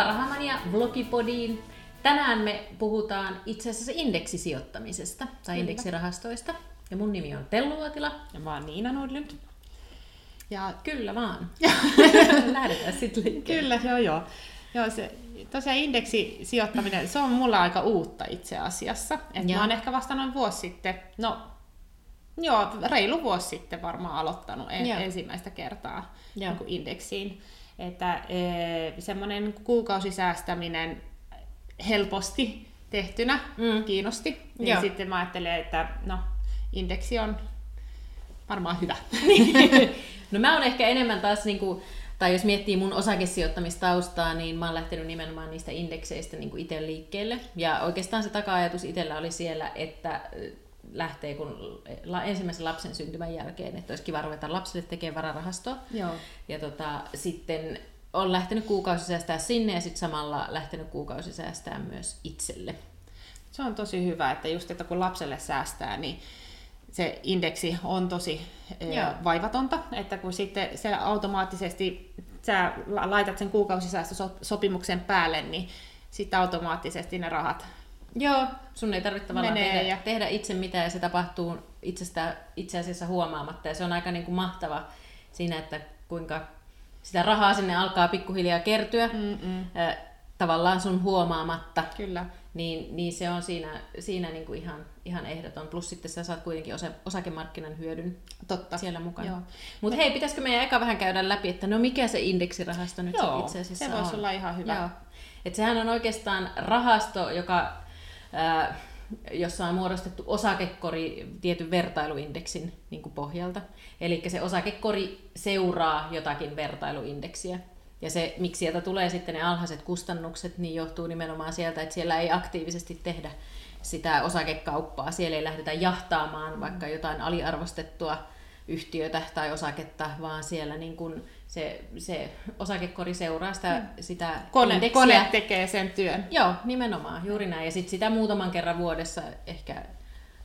Tervetuloa Rahamania vlogipodiin. Tänään me puhutaan itse asiassa indeksisijoittamisesta tai Kyllä. indeksirahastoista. Ja mun nimi on Tellu Uotila. Ja mä oon Niina Nordlund. Ja kyllä vaan. Lähdetään sitten liikkeelle. Kyllä, joo joo. Joo, se, tosiaan indeksisijoittaminen, se on mulla aika uutta itse asiassa. Et mä oon ehkä vasta noin vuosi sitten, no joo, reilu vuosi sitten varmaan aloittanut en, ensimmäistä kertaa niin indeksiin. Että semmoinen kuukausisäästäminen helposti tehtynä mm. kiinnosti. Niin Joo. sitten mä ajattelin, että no, indeksi on varmaan hyvä. no mä oon ehkä enemmän taas niinku, tai jos miettii mun osakesijoittamistaustaa, niin mä oon lähtenyt nimenomaan niistä indekseistä niin itse liikkeelle. Ja oikeastaan se taka-ajatus itsellä oli siellä, että lähtee kun ensimmäisen lapsen syntymän jälkeen, että olisi kiva ruveta lapselle tekemään vararahastoa. Joo. Ja tota, sitten on lähtenyt kuukausi säästää sinne ja sitten samalla lähtenyt kuukausi säästää myös itselle. Se on tosi hyvä, että just että kun lapselle säästää, niin se indeksi on tosi Joo. vaivatonta, että kun sitten se automaattisesti sä laitat sen kuukausisäästösopimuksen päälle, niin sitten automaattisesti ne rahat Joo, sun ei tarvitse tavallaan tehdä, ja... tehdä itse mitään ja se tapahtuu itsestä, itse asiassa huomaamatta ja se on aika niin kuin mahtava siinä, että kuinka sitä rahaa sinne alkaa pikkuhiljaa kertyä Mm-mm. tavallaan sun huomaamatta. Kyllä. Niin, niin se on siinä, siinä niin kuin ihan, ihan ehdoton. Plus sitten sä saat kuitenkin osa, osakemarkkinan hyödyn Totta. siellä mukana. Mutta hei, pitäisikö meidän eka vähän käydä läpi, että no mikä se indeksirahasto nyt Joo, itse asiassa se voisi olla ihan hyvä. Joo. Et sehän on oikeastaan rahasto, joka jossa on muodostettu osakekori tietyn vertailuindeksin niin kuin pohjalta. Eli se osakekori seuraa jotakin vertailuindeksiä. Ja se, miksi sieltä tulee sitten ne alhaiset kustannukset, niin johtuu nimenomaan sieltä, että siellä ei aktiivisesti tehdä sitä osakekauppaa. Siellä ei lähdetä jahtaamaan vaikka jotain aliarvostettua yhtiötä tai osaketta, vaan siellä niin kuin se, se osakekori seuraa sitä, mm. sitä kone, indeksiä. kone tekee sen työn. Joo, nimenomaan, juuri näin. Ja sitten sitä muutaman kerran vuodessa ehkä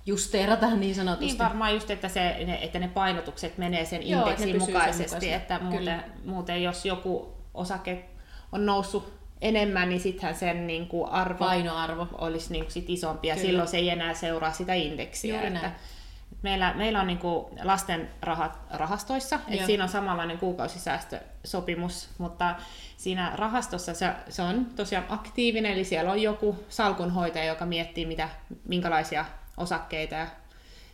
justeerataan niin sanotusti. Niin varmaan just, että, se, että ne painotukset menee sen Joo, indeksin mukaisesti, että muuten, muuten jos joku osake on noussut enemmän, niin sittenhän sen niin kuin arvo Painoarvo olisi niin kuin sit isompi, ja silloin se ei enää seuraa sitä indeksiä. Juuri että, näin. Meillä, meillä on niin kuin lasten rahat rahastoissa, että siinä on samanlainen kuukausisäästösopimus, mutta siinä rahastossa se, se on tosiaan aktiivinen, eli siellä on joku salkunhoitaja, joka miettii, mitä, minkälaisia osakkeita ja,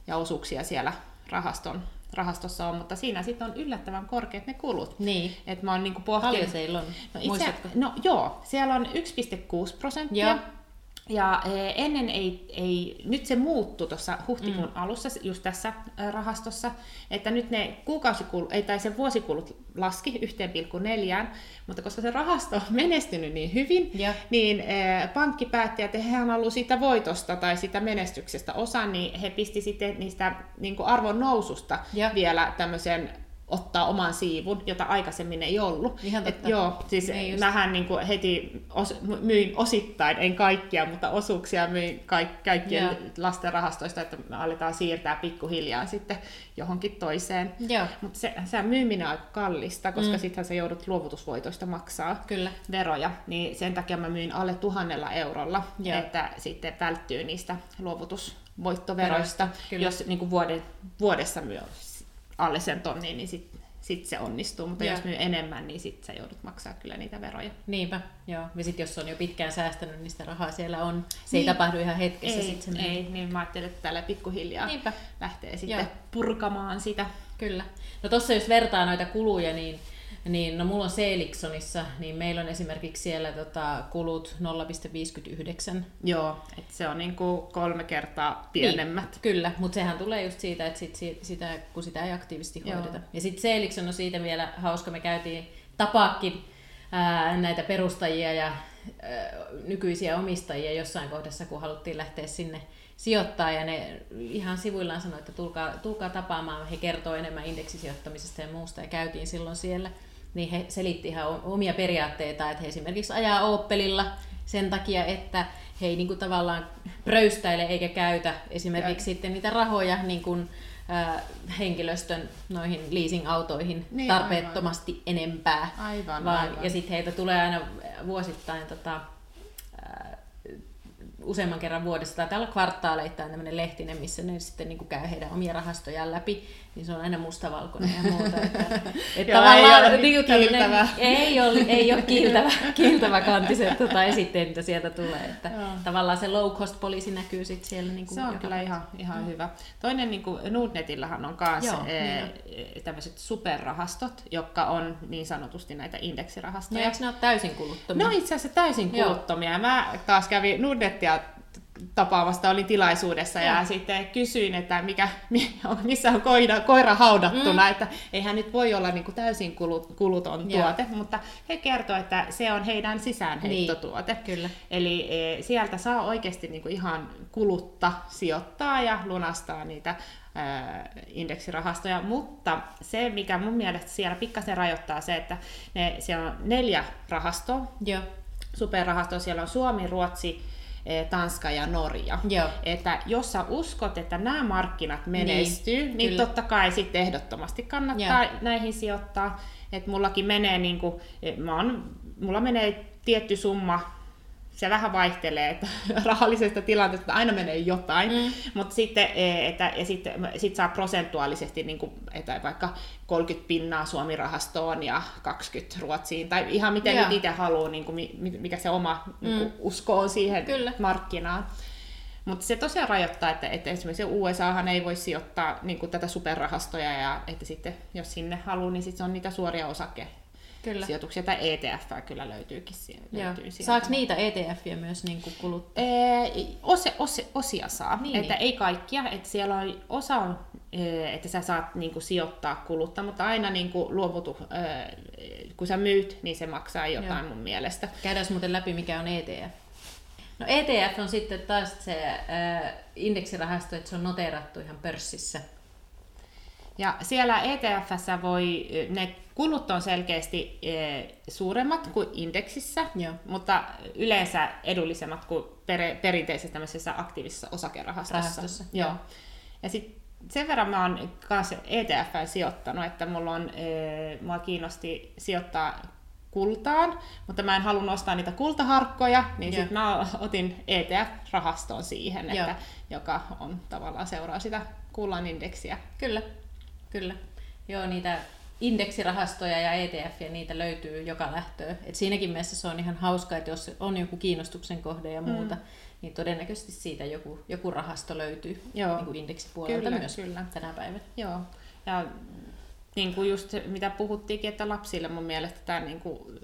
ja osuuksia siellä rahaston, rahastossa on, mutta siinä sitten on yllättävän korkeat ne kulut. Niin. Et mä oon niinku pohtinut... Paljon teillä on? No, itse, no joo, siellä on 1,6 prosenttia. Joo. Ja e, ennen ei, ei, nyt se muuttui tuossa huhtikuun mm. alussa just tässä rahastossa, että nyt ne kuukausikulut, ei tai se vuosikulut laski 1,4, mutta koska se rahasto on menestynyt niin hyvin, ja. niin e, pankki päätti, että he haluavat siitä voitosta tai siitä menestyksestä osan, niin he pisti sitten niistä niin arvon noususta ja. vielä tämmöisen ottaa oman siivun, jota aikaisemmin ei ollut. Ihan totta. Et joo, siis niin mähän niin kuin heti os, myin osittain, en kaikkia, mutta osuuksia myin kaik, kaikkien joo. lasten rahastoista, että me aletaan siirtää pikkuhiljaa sitten johonkin toiseen. Mutta se, se myyminen on aika kallista, koska mm. sittenhän sä joudut luovutusvoitoista maksaa Kyllä. veroja, niin sen takia mä myin alle tuhannella eurolla, joo. että sitten välttyy niistä luovutusvoittoveroista, jos niin kuin vuode, vuodessa myös alle sen tonnin, niin sitten sit se onnistuu, mutta ja. jos myy enemmän, niin sitten sä joudut maksaa kyllä niitä veroja. Niinpä, joo. Ja sitten jos on jo pitkään säästänyt, niin sitä rahaa siellä on. Se niin. ei tapahdu ihan hetkessä. Ei, sit se ei niin mä ajattelin, että tällä pikkuhiljaa Niinpä. lähtee sitten joo. purkamaan sitä. Kyllä. No tossa jos vertaa noita kuluja, niin niin, no mulla on Seeliksonissa, niin meillä on esimerkiksi siellä tota, kulut 0,59. Joo, että se on niinku kolme kertaa pienemmät. Niin, kyllä, mutta sehän tulee just siitä, että sit, sitä, kun sitä ei aktiivisesti Joo. hoideta. Ja sitten Seelikson on siitä vielä hauska, me käytiin tapaakin ää, näitä perustajia ja ää, nykyisiä omistajia jossain kohdassa, kun haluttiin lähteä sinne sijoittaa ja ne ihan sivuillaan sanoi, että tulkaa, tulkaa tapaamaan, he kertoo enemmän indeksisijoittamisesta ja muusta ja käytiin silloin siellä niin he selitti ihan omia periaatteita, että he esimerkiksi ajaa Opelilla sen takia, että he ei niin kuin tavallaan pröystäile eikä käytä esimerkiksi ja. sitten niitä rahoja niin kuin, äh, henkilöstön noihin leasing-autoihin niin, tarpeettomasti aivan. enempää. Aivan, vaan, aivan. Ja sitten heitä tulee aina vuosittain tota, useamman kerran vuodessa, tai täällä kvartaaleittain tämmöinen lehtinen, missä ne sitten niin kuin käy heidän omia rahastojaan läpi, niin se on aina mustavalkoinen ja muuta. Että, että Joo, tavallaan, ei ole niin kuin kiiltävä. ei ole, ei ole kiiltävä, kiiltävä kantiset tota, esitteet, mitä sieltä tulee. Että Joo. tavallaan se low cost poliisi näkyy sitten siellä. Niin kuin Se on joka kyllä ihan, ihan hyvä. Toinen niin kuin Nordnetillähän on myös Joo, e, niin tämmöiset superrahastot, jotka on niin sanotusti näitä No, indeksirahastoja. eikö ne ole täysin kuluttomia? No itse asiassa täysin Joo. kuluttomia. Mä taas kävin Nordnetia tapaamasta, olin tilaisuudessa ja Joo. sitten kysyin, että mikä, mi- missä on koira, koira haudattuna, mm. että eihän nyt voi olla niin kuin täysin kulut, kuluton Joo. tuote, mutta he kertovat, että se on heidän sisäänheittotuote. Niin, kyllä. Eli e, sieltä saa oikeasti niin kuin ihan kulutta sijoittaa ja lunastaa niitä indeksirahastoja, mutta se, mikä mun mielestä siellä pikkasen rajoittaa se, että ne, siellä on neljä rahastoa, Joo. superrahastoa, siellä on Suomi, Ruotsi, Tanska ja Norja. Joo. Että jos sä uskot, että nämä markkinat menestyy, niin, niin kyllä. totta kai sitten ehdottomasti kannattaa Joo. näihin sijoittaa. Että mullakin menee, niin kuin, mä oon, mulla menee tietty summa, se vähän vaihtelee, että rahallisesta tilanteesta aina menee jotain, Mm. mutta sitten, eh, että, ja sitten sit saa prosentuaalisesti, niin kuin, että vaikka 30 pinnaa Suomi-rahastoon ja 20 Ruotsiin, tai ihan miten Joo. nyt itse haluaa, niin kuin, mi- mi- mikä se oma niin kuin, Mm. usko on siihen Kyllä. markkinaan. Mutta se tosiaan rajoittaa, että, että esimerkiksi USAhan ei voi sijoittaa niin kuin tätä superrahastoja, ja että sitten jos sinne haluaa, niin sitten se on niitä suoria Kyllä. osakesijoituksia, tai ETF kyllä löytyykin siellä. Löytyy sieltä. Saako niitä ETFiä myös niin kuin kuluttaa? Ee, ose, ose, osia saa, Niin, niin, että niin. ei kaikkia, että siellä on osa on, että sä saat niinku sijoittaa kulutta, mutta aina niinku luovutu, ee, kun sä myyt, niin se maksaa jotain Joo. mun mielestä. Käydään muuten läpi, mikä on ETF. No ETF on sitten taas se äh, indeksirahasto, että se on noteerattu ihan pörssissä. Ja siellä ETFssä voi, ne kulut on selkeästi ee, suuremmat kuin indeksissä, Joo. mutta yleensä edullisemmat kuin per, perinteisessä tämmöisessä aktiivisessa osakerahastossa. Rahastossa, Joo. joo. Ja sitten sen verran mä oon kanssa ETF sijoittanut, että mulla on, ee, mua kiinnosti sijoittaa kultaan, mutta mä en halunnut ostaa niitä kultaharkkoja, niin sitten mä otin ETF-rahastoon siihen, Joo. että, joka on tavallaan seuraa sitä kullan indeksiä. Kyllä, kyllä. Joo, niitä indeksirahastoja ja ETF, niitä löytyy joka lähtöön. Et siinäkin mielessä se on ihan hauska, että jos on joku kiinnostuksen kohde ja muuta, mm. niin todennäköisesti siitä joku, joku rahasto löytyy Joo. niin kuin indeksipuolelta Kyllä, myös kyllä. tänä päivänä. Joo. Ja niin kuin just se, mitä puhuttiinkin, että lapsille mun mielestä tämä niin kuin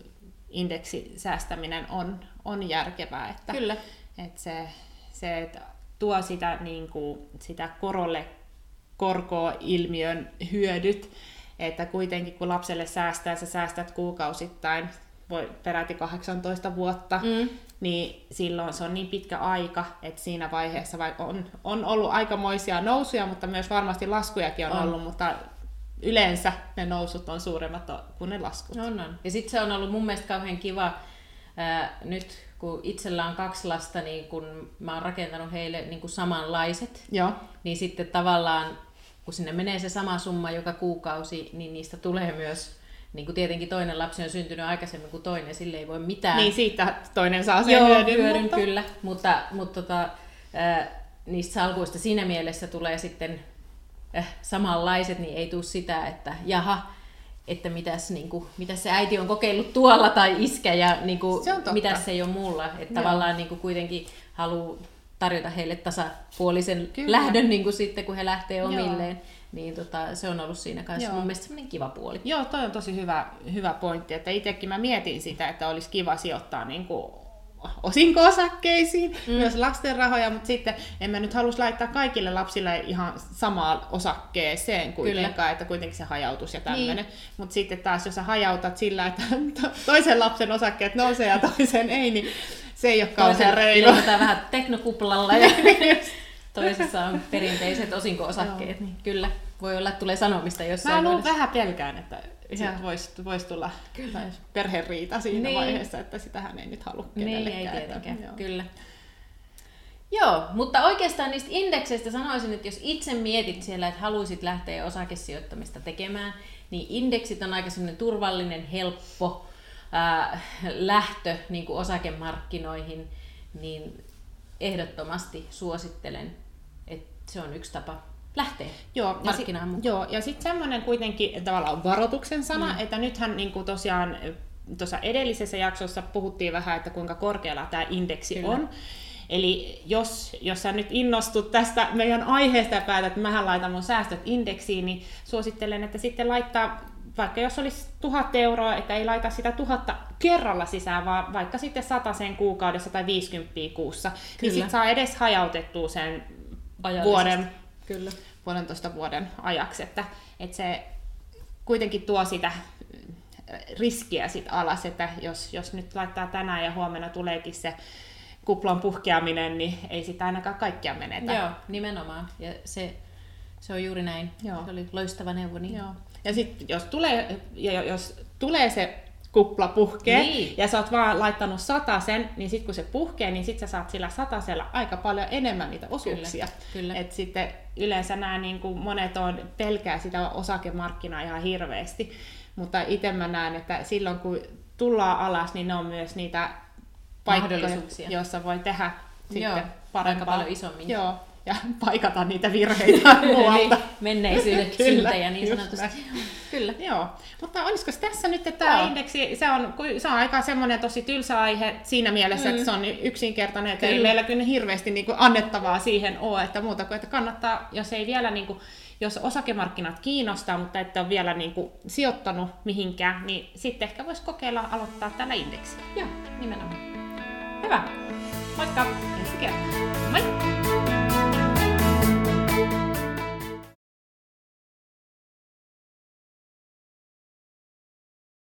indeksisäästäminen on, on järkevää. Että, Kyllä. että se, se että tuo sitä, niin kuin, sitä korolle korkoilmiön hyödyt, että kuitenkin kun lapselle säästää, sä säästät kuukausittain, voi peräti 18 vuotta, Mm. niin silloin se on niin pitkä aika, että siinä vaiheessa vaikka on, on ollut aikamoisia nousuja, mutta myös varmasti laskujakin on, On. on. ollut, mutta yleensä ne nousut on suuremmat kuin ne laskut. On, on. Ja sitten se on ollut mun mielestä kauhean kiva, ää, nyt kun itsellä on kaksi lasta, niin kun mä oon rakentanut heille niin kuin samanlaiset, Joo, niin sitten tavallaan, kun sinne menee se sama summa joka kuukausi, niin niistä tulee myös, niin kuin tietenkin toinen lapsi on syntynyt aikaisemmin kuin toinen, sille ei voi mitään. niin siitä toinen saa sen Joo, hyödyn, hyödyn mutta... kyllä, mutta, mutta tota, ää, niistä salkuista siinä mielessä tulee sitten äh, samanlaiset, niin ei tule sitä, että jaha, että mitäs, niin kuin, mitäs se äiti on kokeillut tuolla tai iskä ja niin kuin, Se mitäs se ei ole mulla. Että Joo. tavallaan niin kuin, kuitenkin haluaa tarjota heille tasapuolisen Kyllä. lähdön niin kuin sitten, kun he lähtee Joo. omilleen. Niin tota, se on ollut siinä kanssa Joo. mun mielestä semmoinen kiva puoli. Joo, toi on tosi hyvä, hyvä pointti, että itsekin mä mietin sitä, että olisi kiva sijoittaa niin kuin osinko-osakkeisiin, mm. myös lasten rahoja, mutta sitten en mä nyt halus laittaa kaikille lapsille ihan samaa osakkeeseen kuitenkaan, Kyllä. että kuitenkin se hajautus ja tämmöinen. Niin. Mutta sitten taas, jos sä hajautat sillä, että to- toisen lapsen osakkeet nousee ja toisen ei, niin se ei ole kauhean reilu. pidetään vähän teknokuplalla. Ja... toisessa on perinteiset osinko-osakkeet, niin kyllä voi olla, että tulee sanomista jossain Mä luulen vähän pelkään, että ihan voisi vois tulla kyllä. perheriita siinä niin. vaiheessa, että sitähän ei nyt halua kenellekään. Niin, ei tietenkään, että, kyllä. Joo, mutta oikeastaan niistä indekseistä sanoisin, että jos itse mietit siellä, että haluaisit lähteä osakesijoittamista tekemään, niin indeksit on aika sellainen turvallinen, helppo ää, lähtö niin kuin osakemarkkinoihin, niin ehdottomasti suosittelen, että se on yksi tapa lähteä joo, markkinaan mukaan. Joo, ja sitten semmoinen kuitenkin tavallaan varoituksen sana, mm. että nythän niin kuin tosiaan tuossa edellisessä jaksossa puhuttiin vähän, että kuinka korkealla tämä indeksi Kyllä. on. Eli jos, jos sä nyt innostut tästä meidän aiheesta ja päätät, että mähän laitan mun säästöt indeksiin, niin suosittelen, että sitten laittaa, vaikka jos olisi tuhat euroa, että ei laita sitä tuhatta kerralla sisään, vaan vaikka sitten sen kuukaudessa tai 50 kuussa, niin Kyllä. niin sitten saa edes hajautettua sen vuoden, Kyllä. puolentoista vuoden ajaksi, että, että se kuitenkin tuo sitä riskiä sit alas, että jos, jos nyt laittaa tänään ja huomenna tuleekin se kuplan puhkeaminen, niin ei sitä ainakaan kaikkia menetä. Joo, nimenomaan. Ja se, se on juuri näin. Joo. Se oli loistava neuvo. Niin. Joo. Ja sitten jos tulee, ja jos tulee se kupla puhkee, niin. ja sä oot vaan laittanut sen, niin sitten kun se puhkee, niin sitten sä saat sillä satasella aika paljon enemmän niitä osuuksia. Kyllä, kyllä. Et sitten yleensä nämä niin kuin monet on pelkää sitä osakemarkkinaa ihan hirveästi, mutta itse mä näen, että silloin kun tullaan alas, niin ne on myös niitä paikkoja, joissa voi tehdä sitten Joo, parempaa. Aika paljon isommin. Joo, ja paikata niitä virheitä muualta. menneisyyden syntejä niin sanotusti. Kyllä. Joo. Mutta olisiko tässä nyt että tämä indeksi, se on, se on aika semmoinen tosi tylsä aihe siinä mielessä, mm. että se on yksinkertainen, että kyllä. ei meillä kyllä hirveästi niin kuin annettavaa siihen ole, että muuta kuin, että kannattaa, jos ei vielä niin kuin, jos osakemarkkinat kiinnostaa, mutta ette ole vielä niin kuin, sijoittanut mihinkään, niin sitten ehkä voisi kokeilla aloittaa tällä indeksillä. Joo, nimenomaan. Hyvä. Moikka! Ensi kertaa. Moi!